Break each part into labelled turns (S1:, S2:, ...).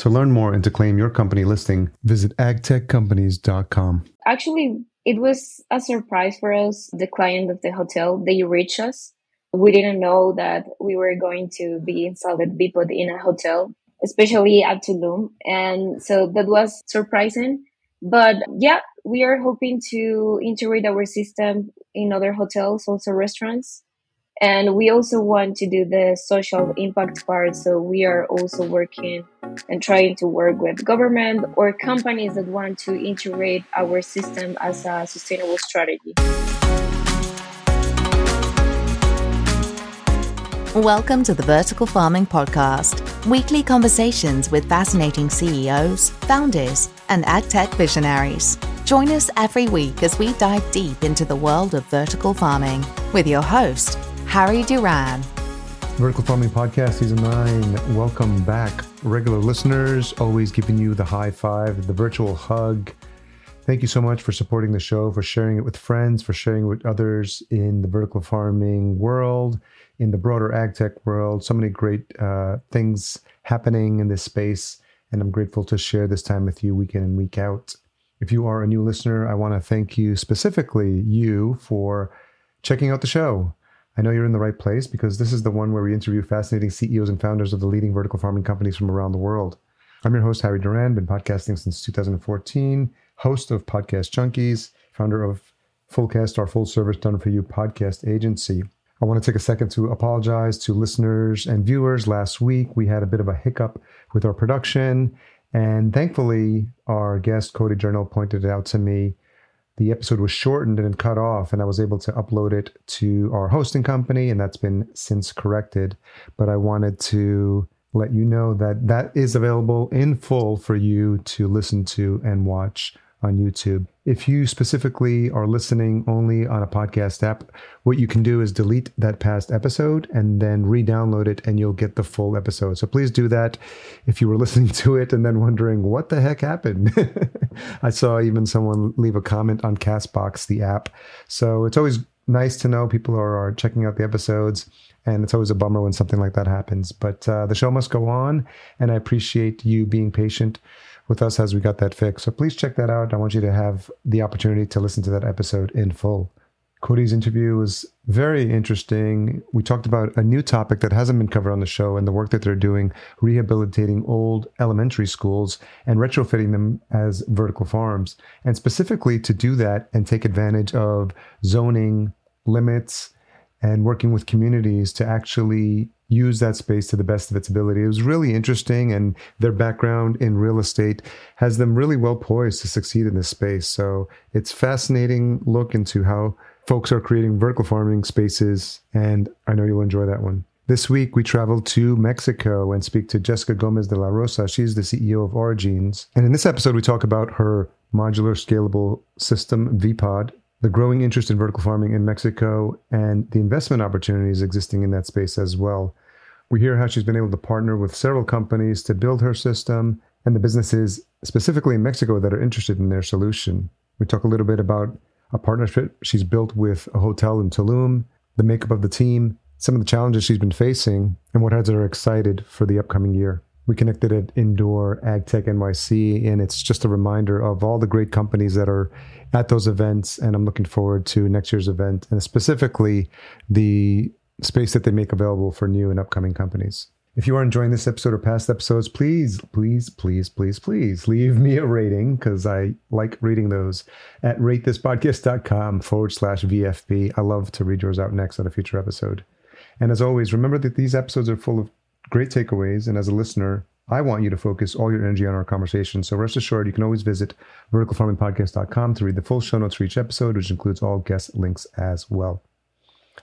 S1: To learn more and to claim your company listing, visit agtechcompanies.com.
S2: Actually, it was a surprise for us. The client of the hotel, they reached us. We didn't know that we were going to be installed VPOT in a hotel, especially at Tulum. And so that was surprising. But yeah, we are hoping to integrate our system in other hotels, also restaurants. And we also want to do the social impact part. So we are also working and trying to work with government or companies that want to integrate our system as a sustainable strategy.
S3: Welcome to the Vertical Farming Podcast, weekly conversations with fascinating CEOs, founders, and ag tech visionaries. Join us every week as we dive deep into the world of vertical farming with your host, Harry Duran.
S1: Vertical Farming Podcast, Season 9. Welcome back, regular listeners. Always giving you the high five, the virtual hug. Thank you so much for supporting the show, for sharing it with friends, for sharing it with others in the vertical farming world, in the broader ag tech world. So many great uh, things happening in this space. And I'm grateful to share this time with you week in and week out. If you are a new listener, I want to thank you specifically, you, for checking out the show I know you're in the right place because this is the one where we interview fascinating CEOs and founders of the leading vertical farming companies from around the world. I'm your host, Harry Duran, been podcasting since 2014, host of Podcast Junkies, founder of Fullcast, our full service done for you podcast agency. I want to take a second to apologize to listeners and viewers. Last week, we had a bit of a hiccup with our production, and thankfully, our guest, Cody Journal, pointed it out to me the episode was shortened and cut off, and I was able to upload it to our hosting company, and that's been since corrected. But I wanted to let you know that that is available in full for you to listen to and watch on YouTube. If you specifically are listening only on a podcast app, what you can do is delete that past episode and then re download it, and you'll get the full episode. So please do that if you were listening to it and then wondering what the heck happened. I saw even someone leave a comment on Castbox, the app. So it's always nice to know people are, are checking out the episodes and it's always a bummer when something like that happens. But uh, the show must go on, and I appreciate you being patient with us as we got that fixed. So please check that out. I want you to have the opportunity to listen to that episode in full. Cody's interview was very interesting. We talked about a new topic that hasn't been covered on the show and the work that they're doing rehabilitating old elementary schools and retrofitting them as vertical farms. And specifically to do that and take advantage of zoning limits and working with communities to actually use that space to the best of its ability. It was really interesting, and their background in real estate has them really well poised to succeed in this space. So it's fascinating look into how folks are creating vertical farming spaces, and I know you'll enjoy that one. This week, we traveled to Mexico and speak to Jessica Gomez de la Rosa. She's the CEO of Origeen. And in this episode, we talk about her modular scalable system, VPOT, the growing interest in vertical farming in Mexico, and the investment opportunities existing in that space as well. We hear how she's been able to partner with several companies to build her system and the businesses specifically in Mexico that are interested in their solution. We talk a little bit about a partnership she's built with a hotel in Tulum, the makeup of the team, some of the challenges she's been facing, and what has her excited for the upcoming year. We connected at Indoor AgTech NYC, and it's just a reminder of all the great companies that are at those events. And I'm looking forward to next year's event, and specifically the space that they make available for new and upcoming companies. If you are enjoying this episode or past episodes, please, please, please, please, please leave me a rating because I like reading those at ratethispodcast.com forward slash VFP. I love to read yours out next on a future episode. And as always, remember that these episodes are full of great takeaways. And as a listener, I want you to focus all your energy on our conversation. So rest assured, you can always visit verticalfarmingpodcast.com to read the full show notes for each episode, which includes all guest links as well.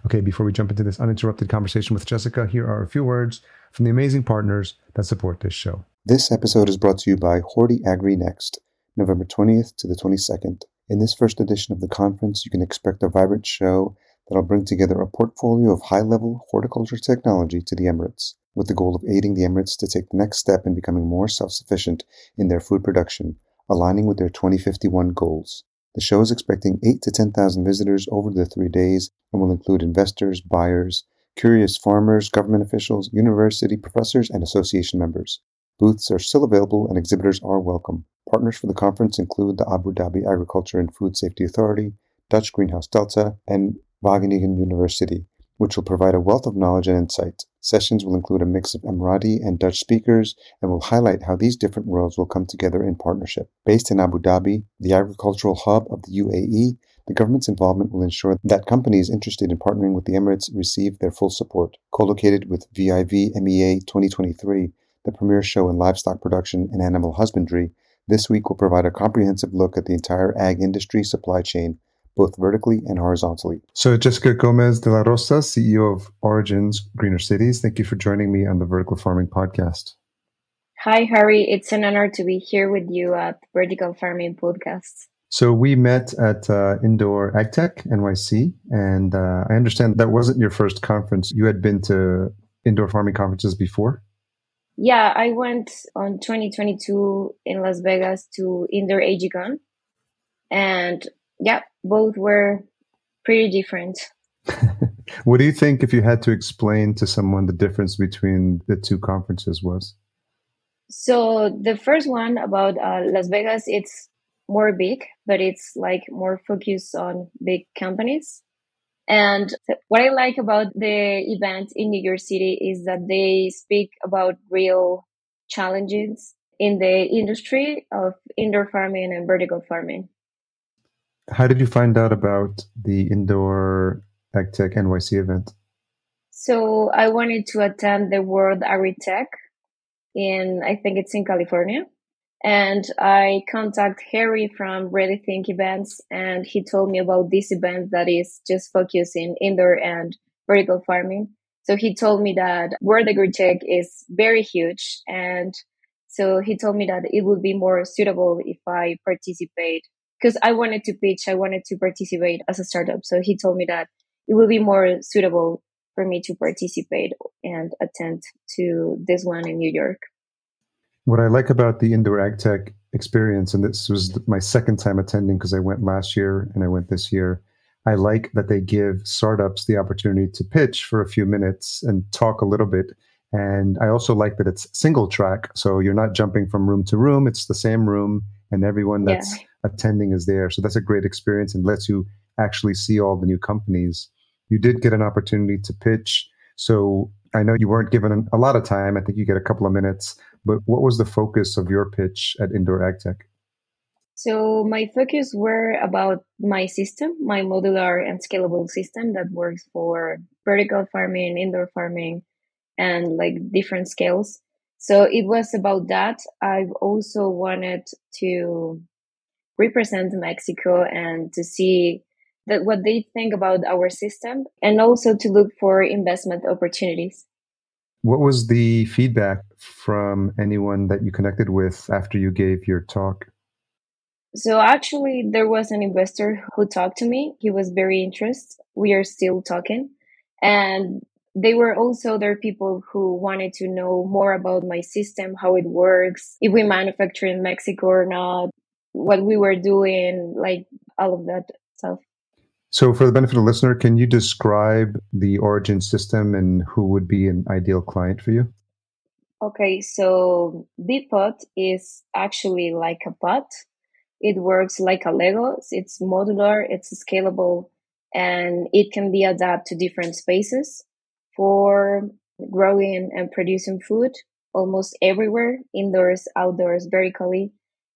S1: Okay, before we jump into this uninterrupted conversation with Jessica, here are a few words from the amazing partners that support this show.
S4: This episode is brought to you by Horti Agri Next, November 20th to the 22nd. In this first edition of the conference, you can expect a vibrant show that'll bring together a portfolio of high level horticulture technology to the Emirates, with the goal of aiding the Emirates to take the next step in becoming more self sufficient in their food production, aligning with their 2051 goals. The show is expecting 8 to 10,000 visitors over the three days and will include investors, buyers, curious farmers, government officials, university professors, and association members. Booths are still available and exhibitors are welcome. Partners for the conference include the Abu Dhabi Agriculture and Food Safety Authority, Dutch Greenhouse Delta, and Wageningen University, which will provide a wealth of knowledge and insight. Sessions will include a mix of Emirati and Dutch speakers and will highlight how these different worlds will come together in partnership. Based in Abu Dhabi, the agricultural hub of the UAE, the government's involvement will ensure that companies interested in partnering with the Emirates receive their full support. Co-located with VIV MEA 2023, the premier show in livestock production and animal husbandry, this week will provide a comprehensive look at the entire ag industry supply chain both vertically and horizontally.
S1: So, Jessica Gomez de la Rosa, CEO of Origeen Greener Cities, thank you for joining me on the Vertical Farming Podcast.
S2: Hi, Harry. It's an honor to be here with you at Vertical Farming Podcast.
S1: So, we met at uh, Indoor AgTech NYC, and uh, I understand that wasn't your first conference. You had been to indoor farming conferences before?
S2: Yeah, I went on 2022 in Las Vegas to Indoor Ag-Con. And yeah, both were pretty different.
S1: what do you think if you had to explain to someone the difference between the two conferences was?
S2: So the first one about uh, Las Vegas, it's more big, but it's like more focused on big companies. And what I like about the event in New York City is that they speak about real challenges in the industry of indoor farming and vertical farming.
S1: How did you find out about the indoor AgTech NYC event?
S2: So I wanted to attend the World AgriTech in, I think it's in California. And I contacted Harry from Ready Think Events, and he told me about this event that is just focusing indoor and vertical farming. So he told me that World AgriTech is very huge, and so he told me that it would be more suitable if I participate because I wanted to pitch, I wanted to participate as a startup. So he told me that it would be more suitable for me to participate and attend to this one in New York.
S1: What I like about the Indoor AgTech experience, and this was my second time attending because I went last year and I went this year. I like that they give startups the opportunity to pitch for a few minutes and talk a little bit. And I also like that it's single track. So you're not jumping from room to room, it's the same room, and everyone that's yeah attending is there. So that's a great experience and lets you actually see all the new companies. You did get an opportunity to pitch. So I know you weren't given a lot of time. I think you get a couple of minutes. But what was the focus of your pitch at Indoor AgTech?
S2: So my focus were about my system, my modular and scalable system that works for vertical farming, indoor farming, and like different scales. So it was about that. I've also wanted to represent Mexico and to see that what they think about our system and also to look for investment opportunities.
S1: What was the feedback from anyone that you connected with after you gave your talk?
S2: So actually there was an investor who talked to me. He was very interested. We are still talking. And they were also there people who wanted to know more about my system, how it works, if we manufacture in Mexico or not, what we were doing, like all of that stuff.
S1: So, for the benefit of the listener, can you describe the Origeen system and who would be an ideal client for you?
S2: Okay, so VPOT is actually like a pot. It works like a Lego. It's modular, it's scalable, and it can be adapted to different spaces. For growing and producing food almost everywhere, indoors, outdoors, vertically.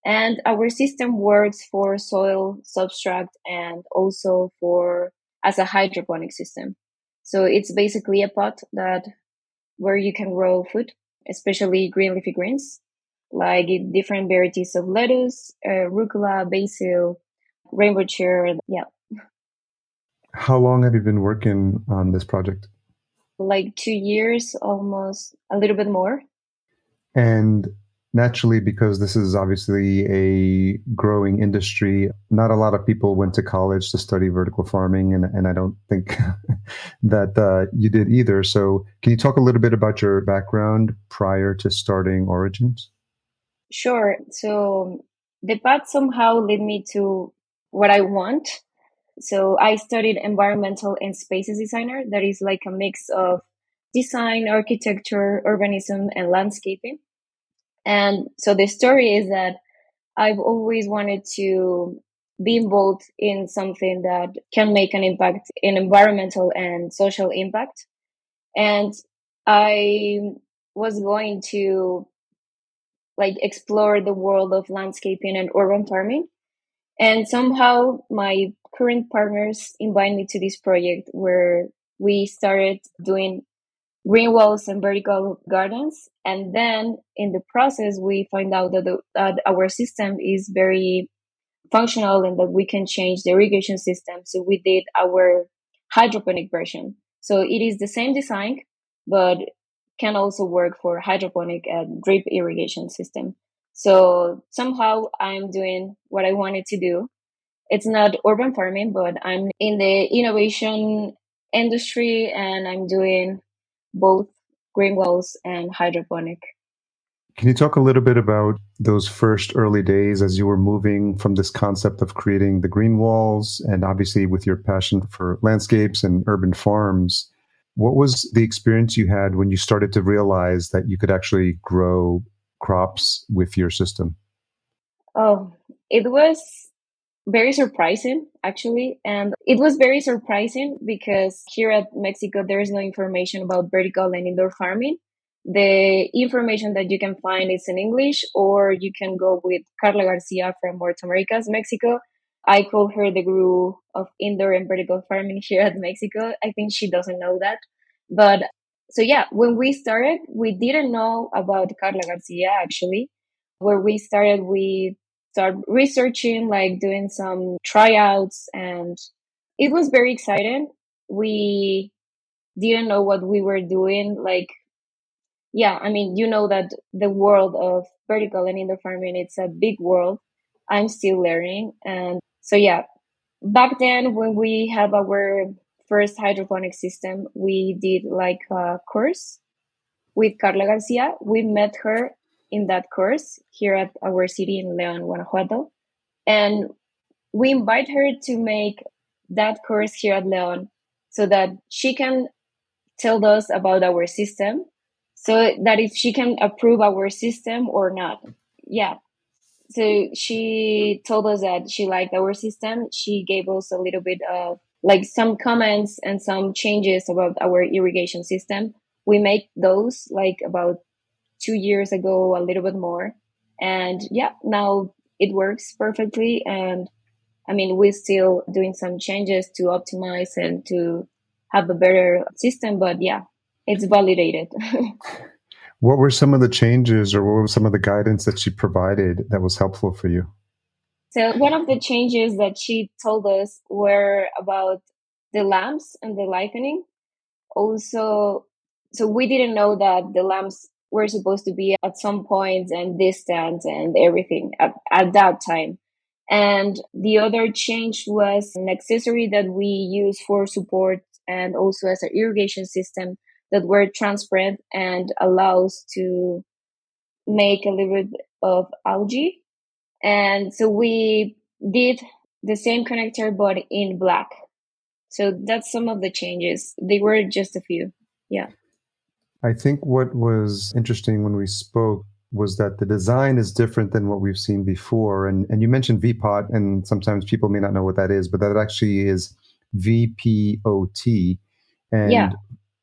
S2: And our system works for soil substrate and also for as a hydroponic system. So it's basically a pot that where you can grow food, especially green leafy greens, like different varieties of lettuce, uh, rucola, basil, rainbow chard. Yeah.
S1: How long have you been working on this project?
S2: Like two years, almost a little bit more.
S1: And naturally, because this is obviously a growing industry, not a lot of people went to college to study vertical farming, and, and I don't think that uh, you did either. So, can you talk a little bit about your background prior to starting Origeen?
S2: Sure. So, the path somehow led me to what I want. So, I studied environmental and spaces designer, that is like a mix of design, architecture, urbanism, and landscaping. And so the story is that I've always wanted to be involved in something that can make an impact in environmental and social impact. And I was going to like explore the world of landscaping and urban farming. And somehow my current partners invited me to this project where we started doing green walls and vertical gardens. And then in the process, we find out that, the, that our system is very functional and that we can change the irrigation system. So we did our hydroponic version. So it is the same design, but can also work for hydroponic and drip irrigation system. So somehow I'm doing what I wanted to do. It's not urban farming, but I'm in the innovation industry and I'm doing both green walls and hydroponic.
S1: Can you talk a little bit about those first early days as you were moving from this concept of creating the green walls and obviously with your passion for landscapes and urban farms? What was the experience you had when you started to realize that you could actually grow crops with your system?
S2: Oh, it was very surprising actually. And it was very surprising because here at mexico there is no information about vertical and indoor farming. The information that you can find is in english or you can go with carla garcia from Hort Americas mexico. I call her the guru of indoor and vertical farming here at mexico. I think she doesn't know that. But so yeah when we started we didn't know about carla garcia actually. Where we started we start researching, like doing some tryouts, and it was very exciting. We didn't know what we were doing. Like, yeah, I mean, you know that the world of vertical and indoor farming, it's a big world. I'm still learning. And so, yeah, back then when we have our first hydroponic system, we did like a course with Carla Garcia. We met her in that course here at our city in Leon, Guanajuato. And we invite her to make that course here at Leon so that she can tell us about our system so that if she can approve our system or not. Yeah. So she told us that she liked our system. She gave us a little bit of like some comments and some changes about our irrigation system. We make those like about two years ago, a little bit more. And yeah, now it works perfectly. And I mean, we're still doing some changes to optimize and to have a better system, but yeah, it's validated.
S1: what were some of the changes or what was some of the guidance that she provided that was helpful for you?
S2: So one of the changes that she told us were about the lamps and the lightning. Also, so we didn't know that the lamps were supposed to be at some point and distance and everything at, at that time. And the other change was an accessory that we use for support and also as an irrigation system that were transparent and allows to make a little bit of algae. And so we did the same connector, but in black. So that's some of the changes. They were just a few. Yeah.
S1: I think what was interesting when we spoke was that the design is different than what we've seen before. And, and you mentioned VPOT, and sometimes people may not know what that is, but that actually is VPOT. And
S2: yeah.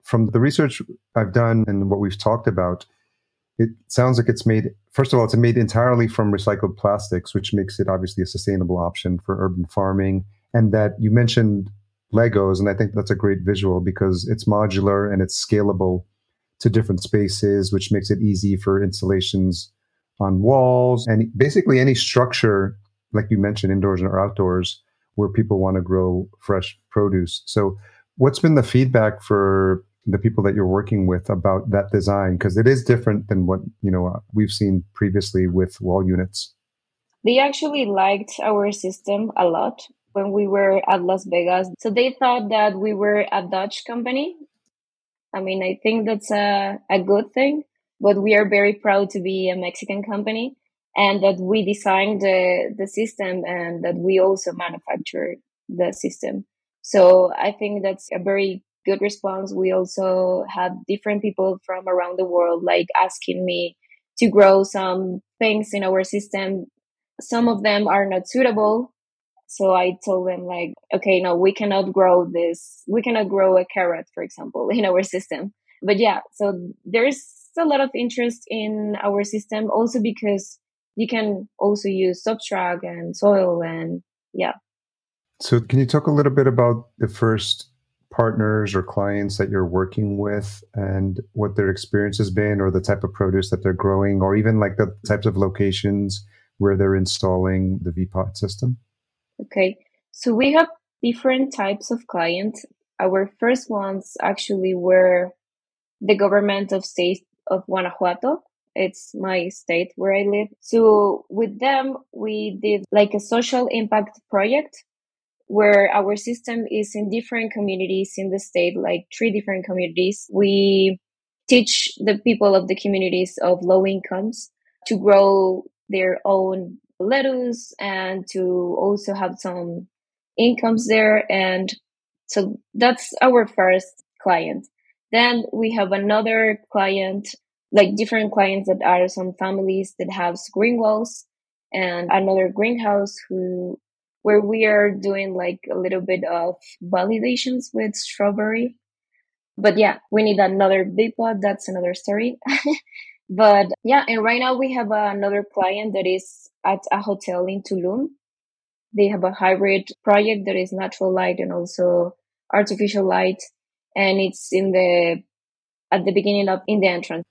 S1: from the research I've done and what we've talked about, it sounds like it's made, first of all, it's made entirely from recycled plastics, which makes it obviously a sustainable option for urban farming. And that you mentioned Legos, and I think that's a great visual because it's modular and it's scalable to different spaces, which makes it easy for installations on walls and basically any structure, like you mentioned, indoors or outdoors, where people want to grow fresh produce. So, what's been the feedback for the people that you're working with about that design? Because it is different than what you know we've seen previously with wall units.
S2: They actually liked our system a lot when we were at Las Vegas. So they thought that we were a Dutch company. I mean, I think that's a, a good thing but we are very proud to be a Mexican company and that we designed the, the system and that we also manufacture the system. So I think that's a very good response. We also have different people from around the world like asking me to grow some things in our system. Some of them are not suitable. So I told them like, okay, no, we cannot grow this. We cannot grow a carrot, for example, in our system. But yeah, so there's a lot of interest in our system also because you can also use substrate and soil and yeah.
S1: So can you talk a little bit about the first partners or clients that you're working with and what their experience has been or the type of produce that they're growing or even like the types of locations where they're installing the VPOT system?
S2: Okay. So we have different types of clients. Our first ones actually were the government of state of Guanajuato. It's my state where I live. So with them, we did like a social impact project where our system is in different communities in the state, like three different communities. We teach the people of the communities of low incomes to grow their own lettuce and to also have some incomes there. And so that's our first client. Then we have another client, like different clients that are some families that have green walls and another greenhouse who where we are doing like a little bit of validations with strawberry. But yeah, we need another big pot. That's another story. but yeah, and right now we have another client that is at a hotel in Tulum. They have a hybrid project that is natural light and also artificial light and it's in the at the beginning of in the entrance.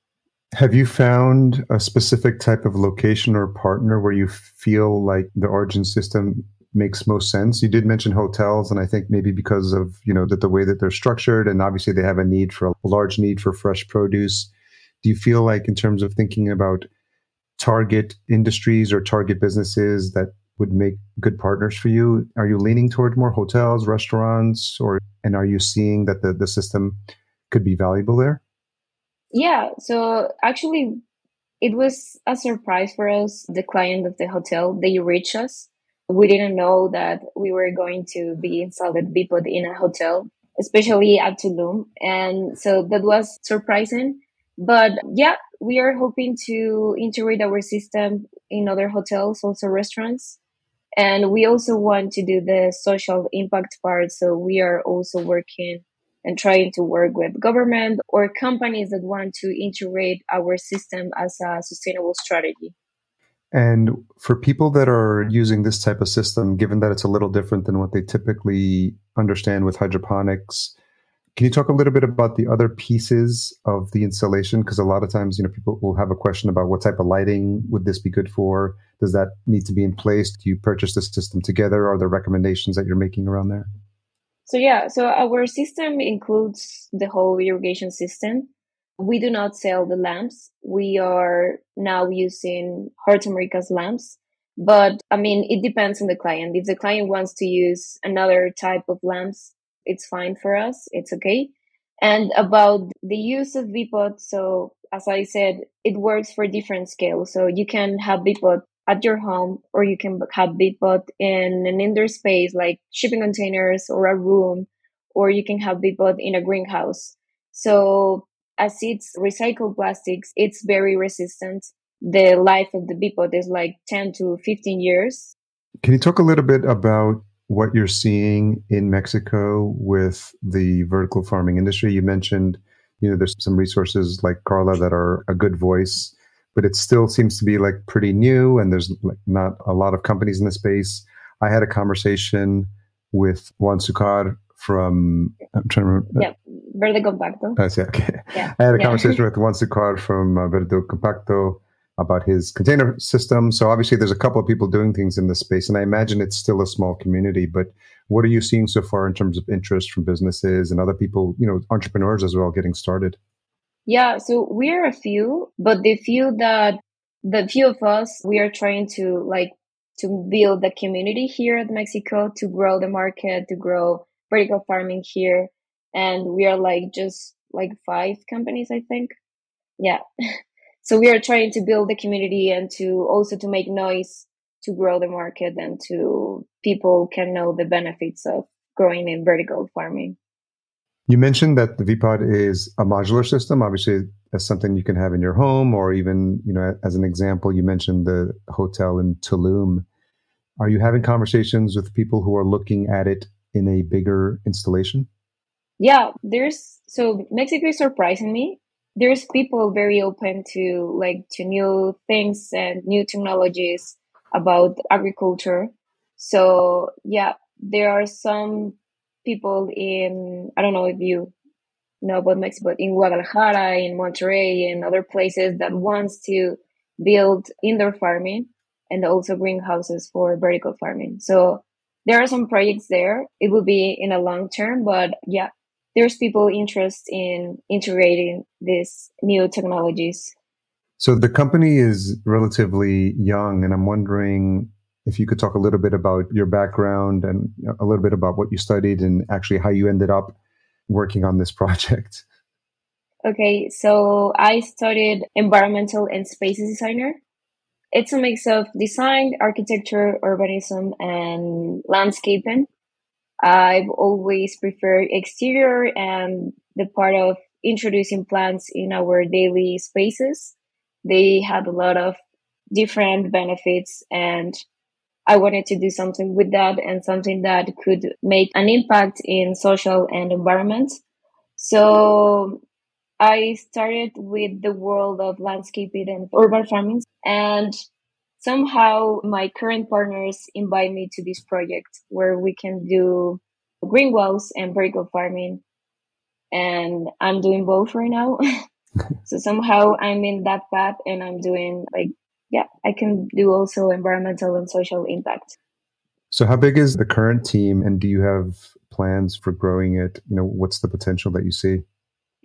S1: Have you found a specific type of location or partner where you feel like the Origeen system makes most sense? You did mention hotels, and I think maybe because of you know that the way that they're structured, and obviously they have a need for a large need for fresh produce. Do you feel like, in terms of thinking about target industries or target businesses that would make good partners for you? Are you leaning toward more hotels, restaurants, or and are you seeing that the, the system could be valuable there?
S2: Yeah. So actually, it was a surprise for us. The client of the hotel, they reached us. We didn't know that we were going to be installed VPOT in a hotel, especially at Tulum. And so that was surprising. But yeah, we are hoping to integrate our system in other hotels, also restaurants. And we also want to do the social impact part. So we are also working and trying to work with government or companies that want to integrate our system as a sustainable strategy.
S1: And for people that are using this type of system, given that it's a little different than what they typically understand with hydroponics, can you talk a little bit about the other pieces of the installation? Because a lot of times, you know, people will have a question about what type of lighting would this be good for? Does that need to be in place? Do you purchase the system together? Are there recommendations that you're making around there?
S2: So yeah, so our system includes the whole irrigation system. We do not sell the lamps. We are now using Hort Americas lamps. But I mean, it depends on the client. If the client wants to use another type of lamps, it's fine for us. It's okay. And about the use of VPOT, so as I said, it works for different scales. So you can have VPOT at your home, or you can have VPOT in an indoor space like shipping containers or a room, or you can have VPOT in a greenhouse. So as it's recycled plastics, it's very resistant. The life of the VPOT is like 10 to 15 years.
S1: Can you talk a little bit about what you're seeing in Mexico with the vertical farming industry. You mentioned you know, there's some resources like Carla that are a good voice, but it still seems to be like pretty new and there's like not a lot of companies in the space. I had a conversation with Juan Sucar from I'm trying to remember.
S2: Yeah, Verde Compacto.
S1: I see. Okay.
S2: Yeah.
S1: I had a
S2: Yeah.
S1: conversation with Juan Sucar from uh, Verde Compacto about his container system. So obviously, there's a couple of people doing things in this space, and I imagine it's still a small community. But what are you seeing so far in terms of interest from businesses and other people, you know, entrepreneurs as well, getting started?
S2: Yeah, so we're a few, but the few that the few of us we are trying to like to build the community here at Mexico to grow the market, to grow vertical farming here. And we are like just like five companies, I think. Yeah. so we are trying to build the community and to also to make noise to grow the market and to people can know the benefits of growing in vertical farming.
S1: You mentioned that the VPOT is a modular system. Obviously, that's something you can have in your home, or even, you know, as an example, you mentioned the hotel in Tulum. Are you having conversations with people who are looking at it in a bigger installation?
S2: Yeah, there's so Mexico is surprising me. There's people very open to like to new things and new technologies about agriculture. So yeah, there are some people in I don't know if you know about Mexico, but in Guadalajara, in Monterrey, and other places that wants to build indoor farming and also greenhouses for vertical farming. So there are some projects there. It will be in a long term, but yeah, there's people interested in integrating these new technologies.
S1: So the company is relatively young, and I'm wondering if you could talk a little bit about your background and a little bit about what you studied and actually how you ended up working on this project.
S2: Okay, so I studied environmental and spaces designer. It's a mix of design, architecture, urbanism, and landscaping. I've always preferred exterior and the part of introducing plants in our daily spaces. They had a lot of different benefits and I wanted to do something with that and something that could make an impact in social and environment. So I started with the world of landscaping and urban farming and somehow my current partners invite me to this project where we can do green walls and vertical farming. And i'm doing both right now. So somehow i'm in that path and i'm doing like yeah i can do also environmental and social impact.
S1: So how big is the current team and do you have plans for growing it? You know, what's the potential that you see?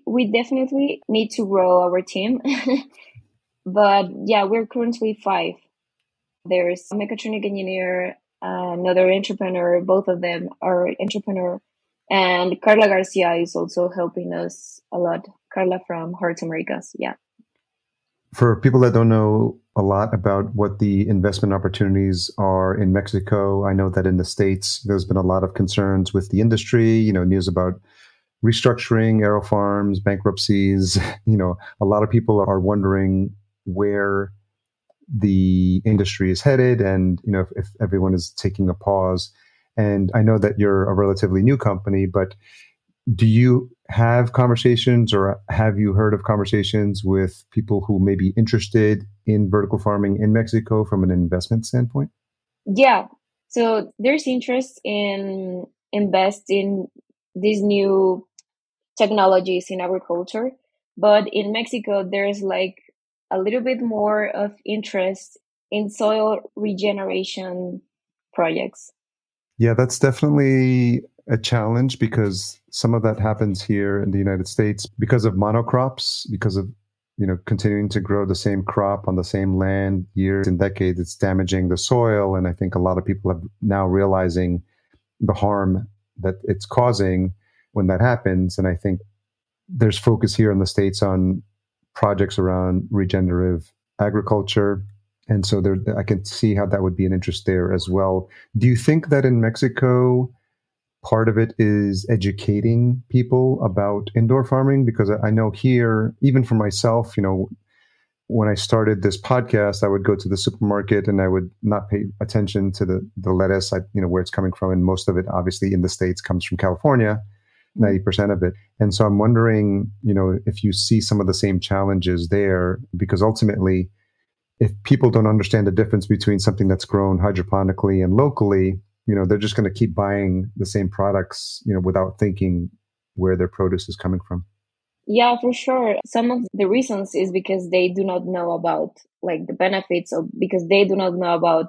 S2: we definitely need to grow our team. But yeah we're currently five there's a mechatronic engineer another entrepreneur both of them are entrepreneur. And carla garcia is also helping us a lot. Carla from Hort Americas yeah.
S1: For people that don't know a lot about what the investment opportunities are in Mexico, I know that in the States, there's been a lot of concerns with the industry, you know, news about restructuring, AeroFarms, bankruptcies. You know, a lot of people are wondering where the industry is headed and, you know, if, if everyone is taking a pause. And I know that you're a relatively new company, but do you have conversations or have you heard of conversations with people who may be interested in vertical farming in Mexico from an investment standpoint?
S2: yeah so there's interest in invest in these new technologies in agriculture but in mexico there's like a little bit more of interest in soil regeneration projects.
S1: Yeah, that's definitely a challenge because some of that happens here in the United States because of monocrops, because of you know continuing to grow the same crop on the same land years and decades it's damaging the soil. And i think a lot of people have now realizing the harm that it's causing when that happens. And i think there's focus here in the states on projects around regenerative agriculture. And so there i can see how that would be an interest there as well. Do you think that in mexico part of it is educating people about indoor farming? Because I know here, even for myself, you know, when I started this podcast, I would go to the supermarket and I would not pay attention to the the lettuce, I, you know, where it's coming from, and most of it, obviously, in the states, comes from California. 90% of it. And so I'm wondering, you know, if you see some of the same challenges there, because ultimately, if people don't understand the difference between something that's grown hydroponically and locally, you know, they're just going to keep buying the same products, you know, without thinking where their produce is coming from.
S2: Yeah, for sure. Some of the reasons is because they do not know about like the benefits of because they do not know about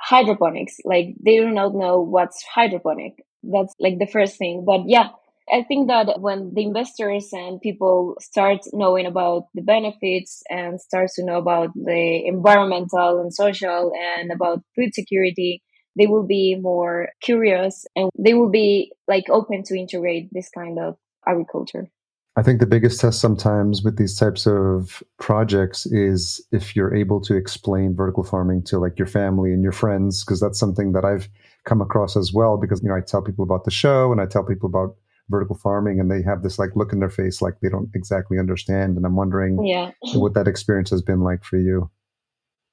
S2: hydroponics. Like they do not know what's hydroponic. That's like the first thing. But yeah, I think that when the investors and people start knowing about the benefits and starts to know about the environmental and social and about food security, they will be more curious and they will be like open to integrate this kind of agriculture.
S1: I think the biggest test sometimes with these types of projects is if you're able to explain vertical farming to like your family and your friends, because that's something that I've come across as well. Because, you know, I tell people about the show and I tell people about vertical farming and they have this like look in their face like they don't exactly understand. And I'm wondering
S2: yeah.
S1: what that experience has been like for you.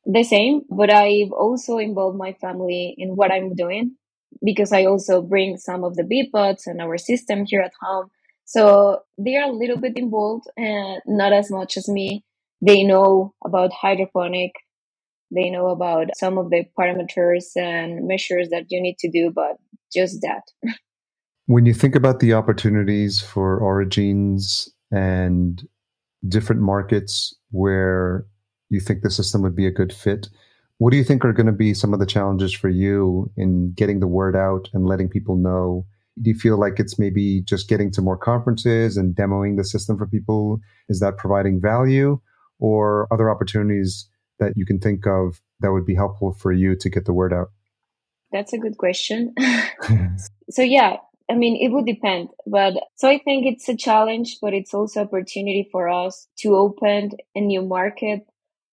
S2: The same, but I've also involved my family in what I'm doing because I also bring some of the VPOTs and our system here at home so they are a little bit involved and not as much as me. They know about hydroponic. They know about some of the parameters and measures that you need to do, but just that.
S1: when you think about the opportunities for Origeen and different markets where you think the system would be a good fit, what do you think are going to be some of the challenges for you in getting the word out and letting people know do you feel like it's maybe just getting to more conferences and demoing the system for people? Is that providing value or other opportunities that you can think of that would be helpful for you to get the word out?
S2: That's a good question. so yeah, I mean, it would depend, but so I think it's a challenge, but it's also opportunity for us to open a new market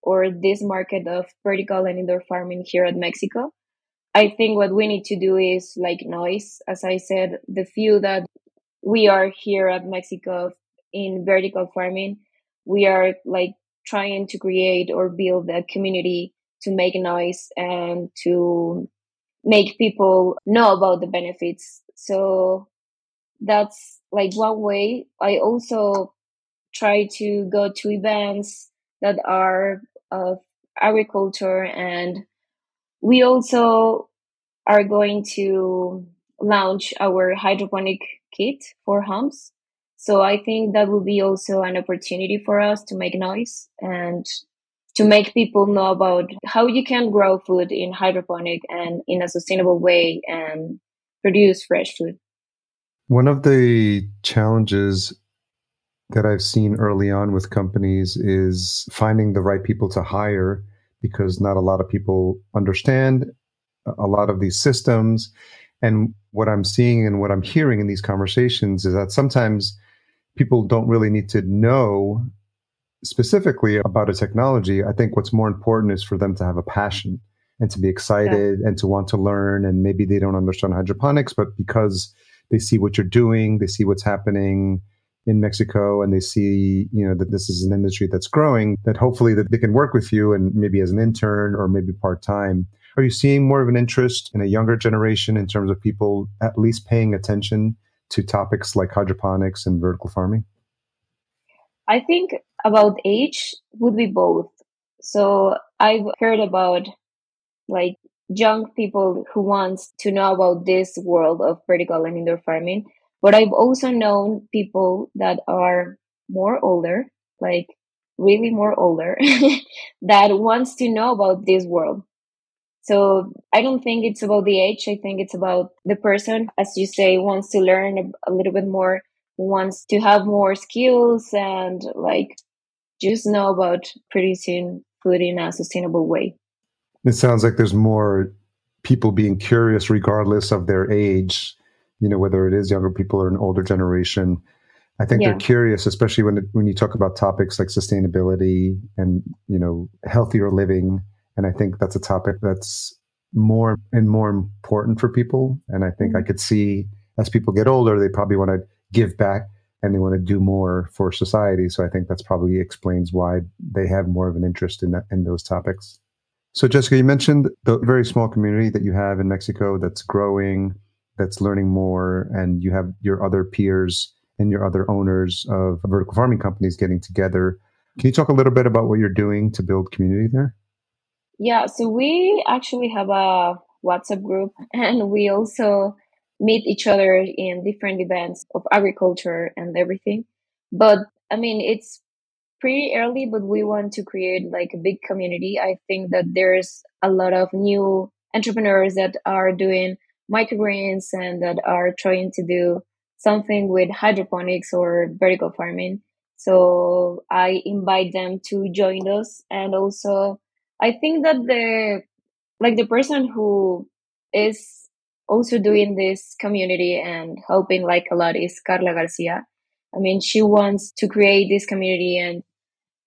S2: or this market of vertical and indoor farming here at Mexico. I think what we need to do is like noise. As I said, the few that we are here at Mexico in vertical farming, we are like trying to create or build a community to make noise and to make people know about the benefits. So that's like one way. I also try to go to events that are of agriculture and we also are going to launch our hydroponic kit for homes. So I think that will be also an opportunity for us to make noise and to make people know about how you can grow food in hydroponic and in a sustainable way and produce fresh food.
S1: One of the challenges that I've seen early on with companies is finding the right people to hire because not a lot of people understand a lot of these systems. And what I'm seeing and what I'm hearing in these conversations is that sometimes people don't really need to know specifically about a technology. I think what's more important is for them to have a passion and to be excited yeah. and to want to learn. And maybe they don't understand hydroponics, but because they see what you're doing, they see what's happening in Mexico and they see, you know, that this is an industry that's growing, that hopefully that they can work with you and maybe as an intern or maybe part time. Are you seeing more of an interest in a younger generation in terms of people at least paying attention to topics like hydroponics and vertical farming?
S2: I think about age would be both. So I've heard about like young people who wants to know about this world of vertical and indoor farming but I've also known people that are more older, like really more older, that wants to know about this world. So I don't think it's about the age. I think it's about the person, as you say, wants to learn a, a little bit more, wants to have more skills and like just know about producing food in a sustainable way.
S1: It sounds like there's more people being curious regardless of their age you know, whether it is younger people or an older generation. I think yeah. they're curious, especially when it, when you talk about topics like sustainability and you know healthier living. And I think that's a topic that's more and more important for people. And I think mm-hmm. I could see as people get older, they probably want to give back and they want to do more for society. So I think that's probably explains why they have more of an interest in that, in those topics. So Jessica, you mentioned the very small community that you have in Mexico that's growing that's learning more and you have your other peers and your other owners of vertical farming companies getting together. Can you talk a little bit about what you're doing to build community there?
S2: Yeah, so we actually have a WhatsApp group and we also meet each other in different events of agriculture and everything. But I mean, it's pretty early, but we want to create like a big community. I think that there's a lot of new entrepreneurs that are doing microgreens and that are trying to do something with hydroponics or vertical farming. So I invite them to join us. And also, I think that the, like the person who is also doing this community and helping like a lot is Carla Garcia. I mean, she wants to create this community and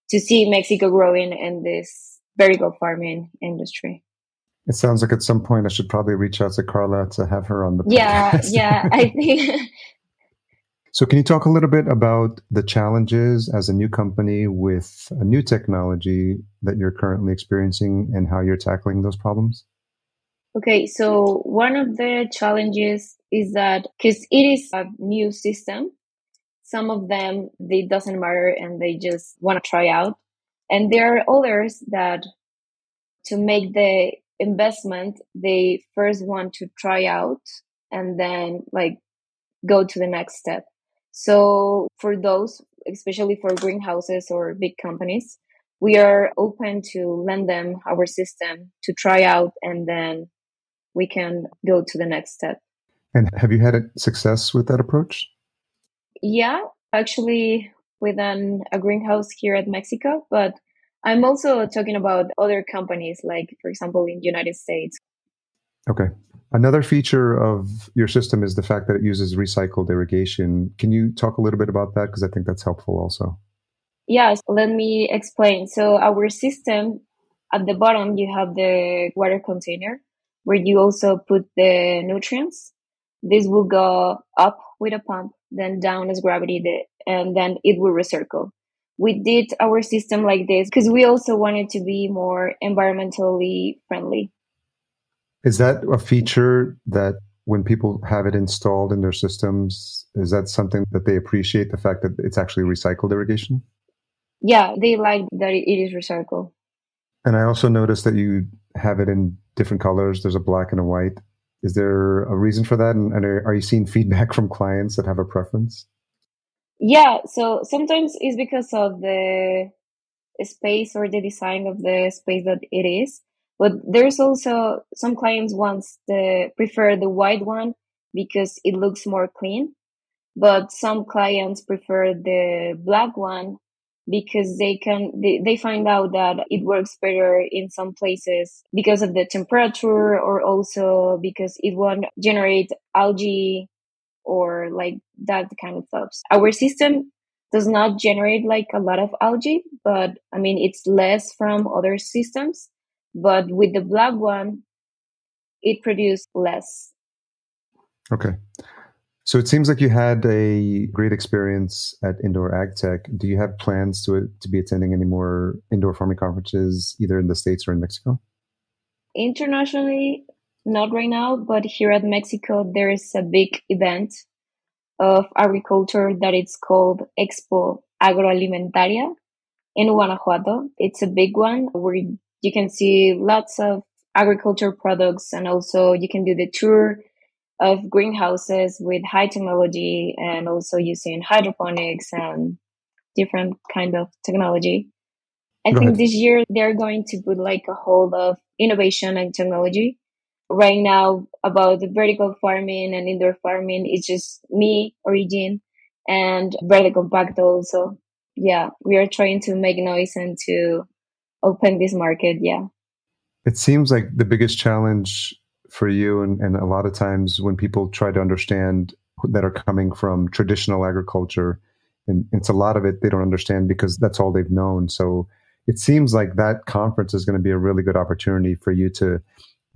S2: to see Mexico growing in this vertical farming industry.
S1: It sounds like at some point I should probably reach out to Carla to have her on the
S2: podcast. Yeah, yeah, I think.
S1: so, can you talk a little bit about the challenges as a new company with a new technology that you're currently experiencing and how you're tackling those problems?
S2: Okay, so one of the challenges is that because it is a new system, some of them it doesn't matter and they just want to try out, and there are others that to make the investment they first want to try out and then like go to the next step. So for those, especially for greenhouses or big companies, we are open to lend them our system to try out and then we can go to the next step.
S1: And have you had success with that approach?
S2: Yeah, actually, with an, a greenhouse here at Mexico, but I'm also talking about other companies, like, for example, in United States.
S1: Okay. Another feature of your system is the fact that it uses recycled irrigation. Can you talk a little bit about that? Because I think that's helpful also.
S2: Yes, let me explain. So, our system at the bottom, you have the water container where you also put the nutrients. This will go up with a pump, then down as gravity, and then it will recircle. We did our system like this because we also wanted to be more environmentally friendly.
S1: Is that a feature that when people have it installed in their systems, is that something that they appreciate the fact that it's actually recycled irrigation?
S2: Yeah, they like that it is recycled.
S1: And I also noticed that you have it in different colors. There's a black and a white. Is there a reason for that? And, and are, you seeing feedback from clients that have a preference?
S2: Yeah. So sometimes it's because of the space or the design of the space that it is. But there's also some clients wants the prefer the white one because it looks more clean. But some clients prefer the black one because they can they, they find out that it works better in some places because of the temperature or also because it won't generate algae or like that kind of stuff. Our system does not generate like a lot of algae but i mean it's less from other systems but with the black one it produced less.
S1: Okay so it seems like you had a great experience at Indoor Ag Tech. Do you have plans to to be attending any more indoor farming conferences, either in the states or in Mexico?
S2: Internationally, not right now, but here at Mexico, there is a big event of agriculture that it's called Expo Agroalimentaria in Guanajuato. It's a big one where you can see lots of agriculture products and also you can do the tour of greenhouses with high technology and also using hydroponics and different kind of technology. I Go think ahead. this year they're going to put like a whole of innovation and technology. Right now, about the vertical farming and indoor farming, it's just me, Origeen, and Verde Compacto also. Yeah, we are trying to make noise and to open this market. Yeah.
S1: It seems like the biggest challenge for you and, and a lot of times when people try to understand that are coming from traditional agriculture and it's a lot of it they don't understand because that's all they've known. So it seems like that conference is going to be a really good opportunity for you to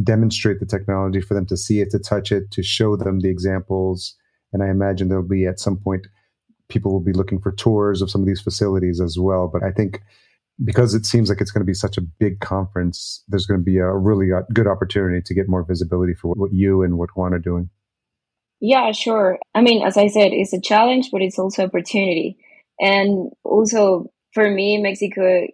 S1: demonstrate the technology for them to see it to touch it to show them the examples. And i imagine there'll be at some point people will be looking for tours of some of these facilities as well. But i think because it seems like it's going to be such a big conference, there's going to be a really uh, good opportunity to get more visibility for what, you and what Juan are doing.
S2: Yeah, sure. I mean, as I said, it's a challenge, but it's also opportunity. And also for me, Mexico,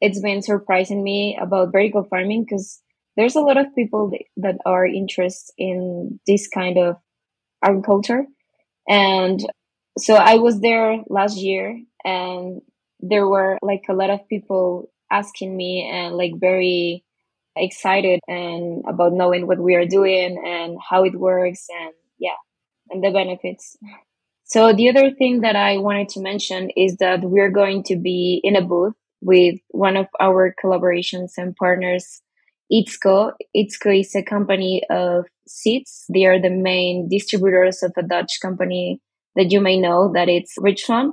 S2: it's been surprising me about vertical farming because there's a lot of people that are interested in this kind of agriculture. And so I was there last year and there were like a lot of people asking me and like very excited and about knowing what we are doing and how it works and yeah and the benefits so the other thing that i wanted to mention is that we're going to be in a booth with one of our collaborations and partners Itzco. Itzco is a company of seeds. They are the main distributors of a Dutch company that you may know that it's Rijk Zwaan.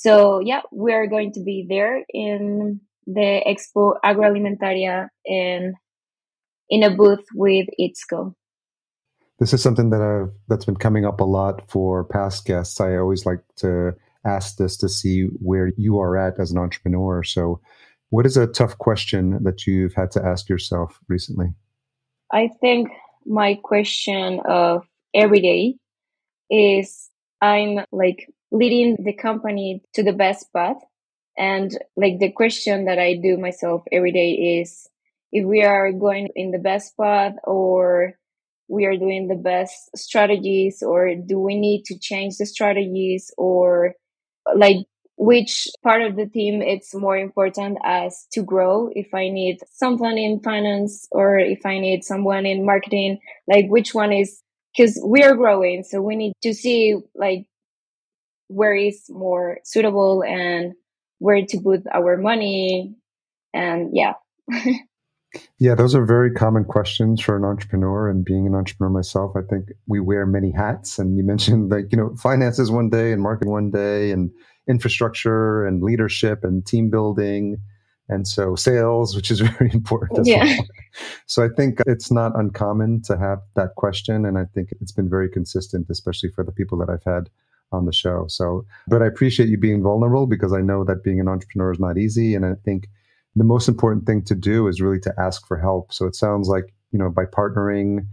S2: So yeah, we are going to be there in the Expo Agroalimentaria in in a booth with Itzco.
S1: This is something that I've that's been coming up a lot for past guests. I always like to ask this to see where you are at as an entrepreneur. So, what is a tough question that you've had to ask yourself recently?
S2: I think my question of every day is I'm like leading the company to the best path. And like the question that I do myself every day is if we are going in the best path or we are doing the best strategies or do we need to change the strategies or like which part of the team it's more important as to grow if i need someone in finance or if i need someone in marketing like which one is because we are growing so we need to see like where is more suitable and where to put our money and yeah.
S1: Yeah those are very common questions for an entrepreneur and being an entrepreneur myself. I think we wear many hats and you mentioned like you know finances one day and marketing one day and infrastructure and leadership and team building and so sales which is very important as yeah. well. So i think it's not uncommon to have that question and i think it's been very consistent especially for the people that i've had on the show. So, but I appreciate you being vulnerable because I know that being an entrepreneur is not easy. And I think the most important thing to do is really to ask for help. So it sounds like, you know, by partnering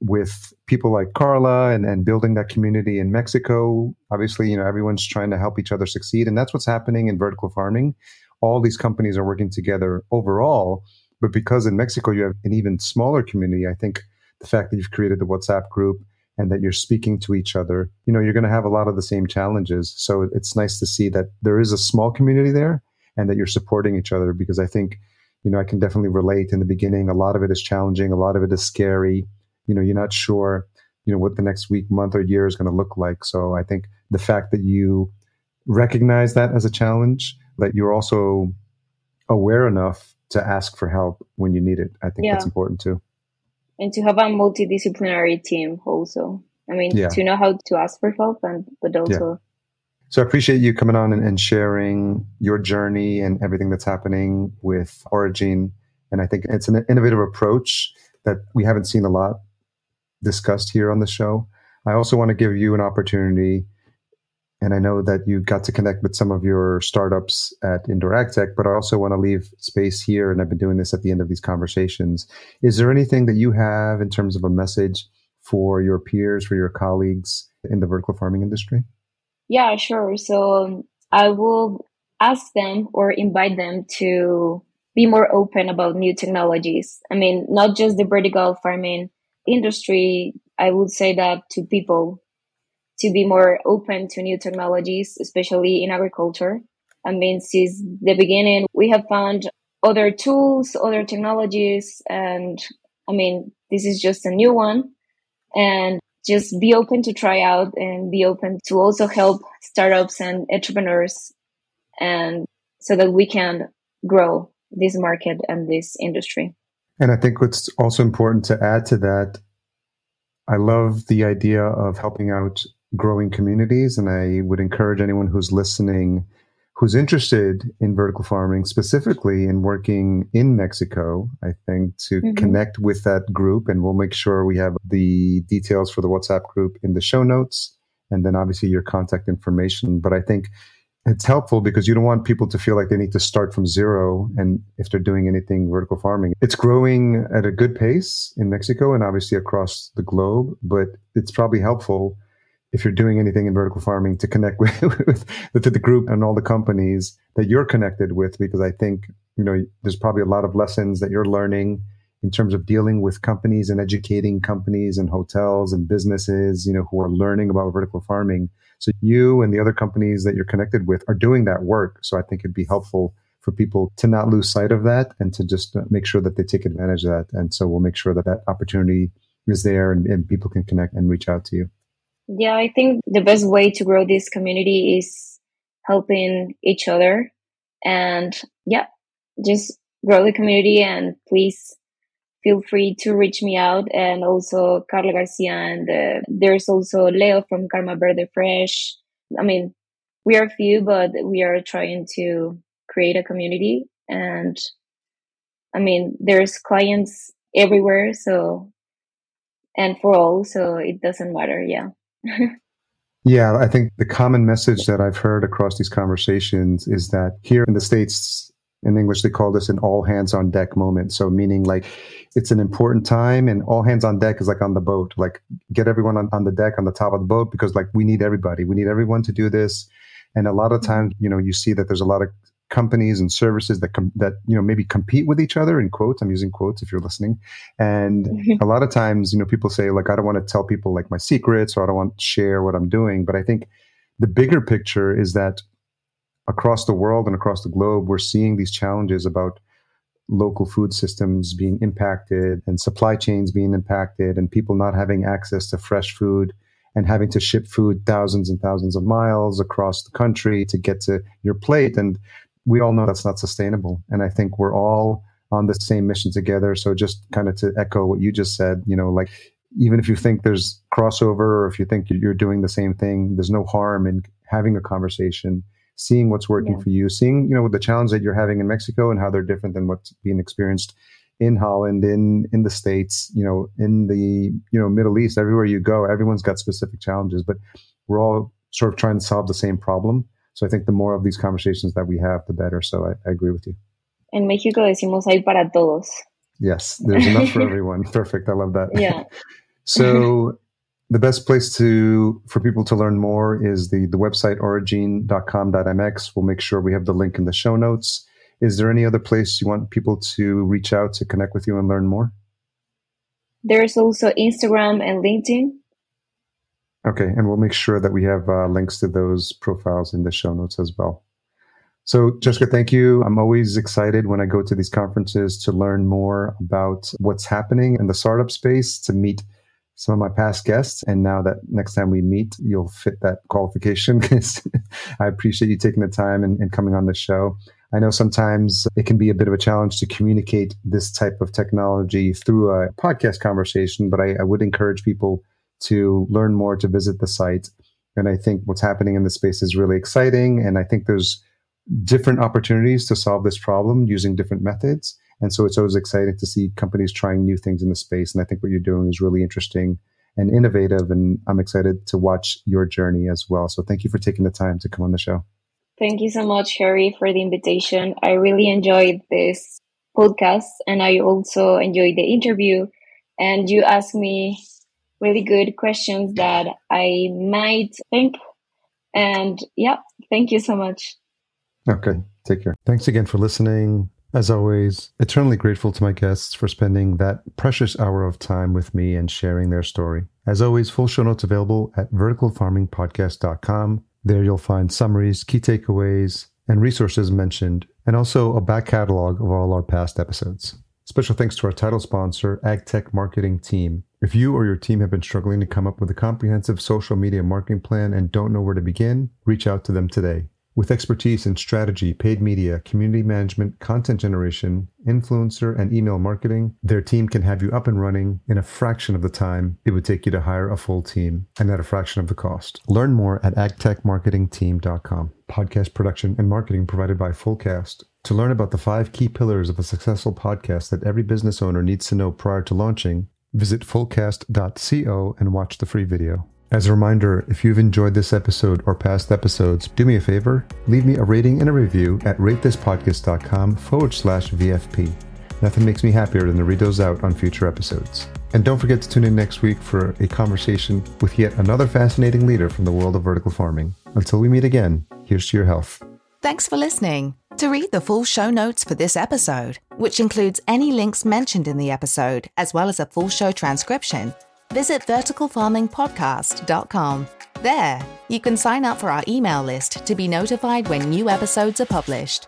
S1: with people like Carla and, and building that community in Mexico, obviously, you know, everyone's trying to help each other succeed. And that's what's happening in vertical farming. All these companies are working together overall. But because in Mexico you have an even smaller community, I think the fact that you've created the WhatsApp group, and that you're speaking to each other, you know, you're going to have a lot of the same challenges. So it's nice to see that there is a small community there and that you're supporting each other because I think, you know, I can definitely relate in the beginning. A lot of it is challenging. A lot of it is scary. You know, you're not sure, you know, what the next week, month, or year is going to look like. So I think the fact that you recognize that as a challenge, that you're also aware enough to ask for help when you need it, I think yeah. that's important too
S2: and to have a multidisciplinary team also. I mean, yeah. to know how to ask for help and but also. Yeah.
S1: So I appreciate you coming on and, and, sharing your journey and everything that's happening with Origeen. And I think it's an innovative approach that we haven't seen a lot discussed here on the show. I also want to give you an opportunity and I know that you got to connect with some of your startups at Indoor Ag Tech, but I also want to leave space here. And I've been doing this at the end of these conversations. Is there anything that you have in terms of a message for your peers, for your colleagues in the vertical farming industry?
S2: Yeah, sure. So um, I will ask them or invite them to be more open about new technologies. I mean, not just the vertical farming industry. I would say that to people to be more open to new technologies, especially in agriculture. I mean, since the beginning, we have found other tools, other technologies, and I mean, this is just a new one. And just be open to try out and be open to also help startups and entrepreneurs and so that we can grow this market and this industry.
S1: And I think what's also important to add to that, I love the idea of helping out growing communities. And I would encourage anyone who's listening who's interested in vertical farming, specifically in working in Mexico, I think, to mm-hmm. connect with that group. And we'll make sure we have the details for the WhatsApp group in the show notes. And then obviously your contact information. But I think it's helpful because you don't want people to feel like they need to start from zero and if they're doing anything vertical farming it's growing at a good pace in mexico and obviously across the globe but it's probably helpful if you're doing anything in vertical farming to connect with, with, the group and all the companies that you're connected with because i think you know there's probably a lot of lessons that you're learning in terms of dealing with companies and educating companies and hotels and businesses you know who are learning about vertical farming so you and the other companies that you're connected with are doing that work. So I think it'd be helpful for people to not lose sight of that and to just uh, make sure that they take advantage of that. And so we'll make sure that that opportunity is there and, and people can connect and reach out to you.
S2: Yeah, I think the best way to grow this community is helping each other and yeah, just grow the community and please feel free to reach me out and also Carla Garcia and uh, there's also Leo from Karma Verde Fresh. I mean, we are few, but we are trying to create a community and I mean, there's clients everywhere. So, and for all, so it doesn't matter. Yeah.
S1: yeah. I think the common message that I've heard across these conversations is that here in the States, in English, they call this an all hands on deck moment. So, meaning like it's an important time and all hands on deck is like on the boat, like get everyone on, on the deck on the top of the boat because like we need everybody. We need everyone to do this. And a lot of mm-hmm. times, you know, you see that there's a lot of companies and services that com- that you know maybe compete with each other in quotes i'm using quotes if you're listening and a lot of times you know people say like i don't want to tell people like my secrets or i don't want to share what i'm doing but i think the bigger picture is that across the world and across the globe, we're seeing these challenges about local food systems being impacted and supply chains being impacted and people not having access to fresh food and having to ship food thousands and thousands of miles across the country to get to your plate. And we all know that's not sustainable. And I think we're all on the same mission together. So just kind of to echo what you just said, you know, like even if you think there's crossover or if you think you're doing the same thing, there's no harm in having a conversation seeing what's working yeah. for you, seeing you know the challenge that you're having in Mexico and how they're different than what's being experienced in Holland, in in the states, you know, in the you know Middle East, everywhere you go, everyone's got specific challenges, but we're all sort of trying to solve the same problem. So I think the more of these conversations that we have, the better. So I, I agree with you.
S2: En México decimos hay para todos.
S1: Yes, there's enough for everyone. Perfect. I love that.
S2: Yeah.
S1: so the best place to for people to learn more is the the website origeen.com.mx. We'll make sure we have the link in the show notes. Is there any other place you want people to reach out to connect with you and learn more?
S2: There's also Instagram and LinkedIn.
S1: Okay, and we'll make sure that we have uh, links to those profiles in the show notes as well. So, Jessica, thank you. I'm always excited when I go to these conferences to learn more about what's happening in the startup space, to meet some of my past guests. And now that next time we meet, you'll fit that qualification because I appreciate you taking the time and, and, coming on the show. I know sometimes it can be a bit of a challenge to communicate this type of technology through a podcast conversation, but I, I would encourage people to learn more, to visit the site. And I think what's happening in the space is really exciting. And I think there's different opportunities to solve this problem using different methods. And so it's always exciting to see companies trying new things in the space. And I think what you're doing is really interesting and innovative. And I'm excited to watch your journey as well. So thank you for taking the time to come on the show.
S2: Thank you so much, Harry, for the invitation. I really enjoyed this podcast and I also enjoyed the interview. And you asked me really good questions that I might think. And yeah, thank you so much.
S1: Okay, take care. Thanks again for listening. As always, eternally grateful to my guests for spending that precious hour of time with me and sharing their story. As always, full show notes available at verticalfarmingpodcast.com. There you'll find summaries, key takeaways, and resources mentioned, and also a back catalog of all our past episodes. Special thanks to our title sponsor, AgTech Marketing Team. If you or your team have been struggling to come up with a comprehensive social media marketing plan and don't know where to begin, reach out to them today. With expertise in strategy, paid media, community management, content generation, influencer, and email marketing, their team can have you up and running in a fraction of the time it would take you to hire a full team and at a fraction of the cost. Learn more at agtechmarketingteam.com. Podcast production and marketing provided by Fullcast. To learn about the five key pillars of a successful podcast that every business owner needs to know prior to launching, visit fullcast.co and watch the free video. As a reminder, if you've enjoyed this episode or past episodes, do me a favor, leave me a rating and a review at ratethispodcast.com forward slash VFP. Nothing makes me happier than to read those out on future episodes. And don't forget to tune in next week for a conversation with yet another fascinating leader from the world of vertical farming. Until we meet again, here's to your health.
S3: Thanks for listening. To read the full show notes for this episode, which includes any links mentioned in the episode, as well as a full show transcription, visit verticalfarmingpodcast.com. There, you can sign up for our email list to be notified when new episodes are published.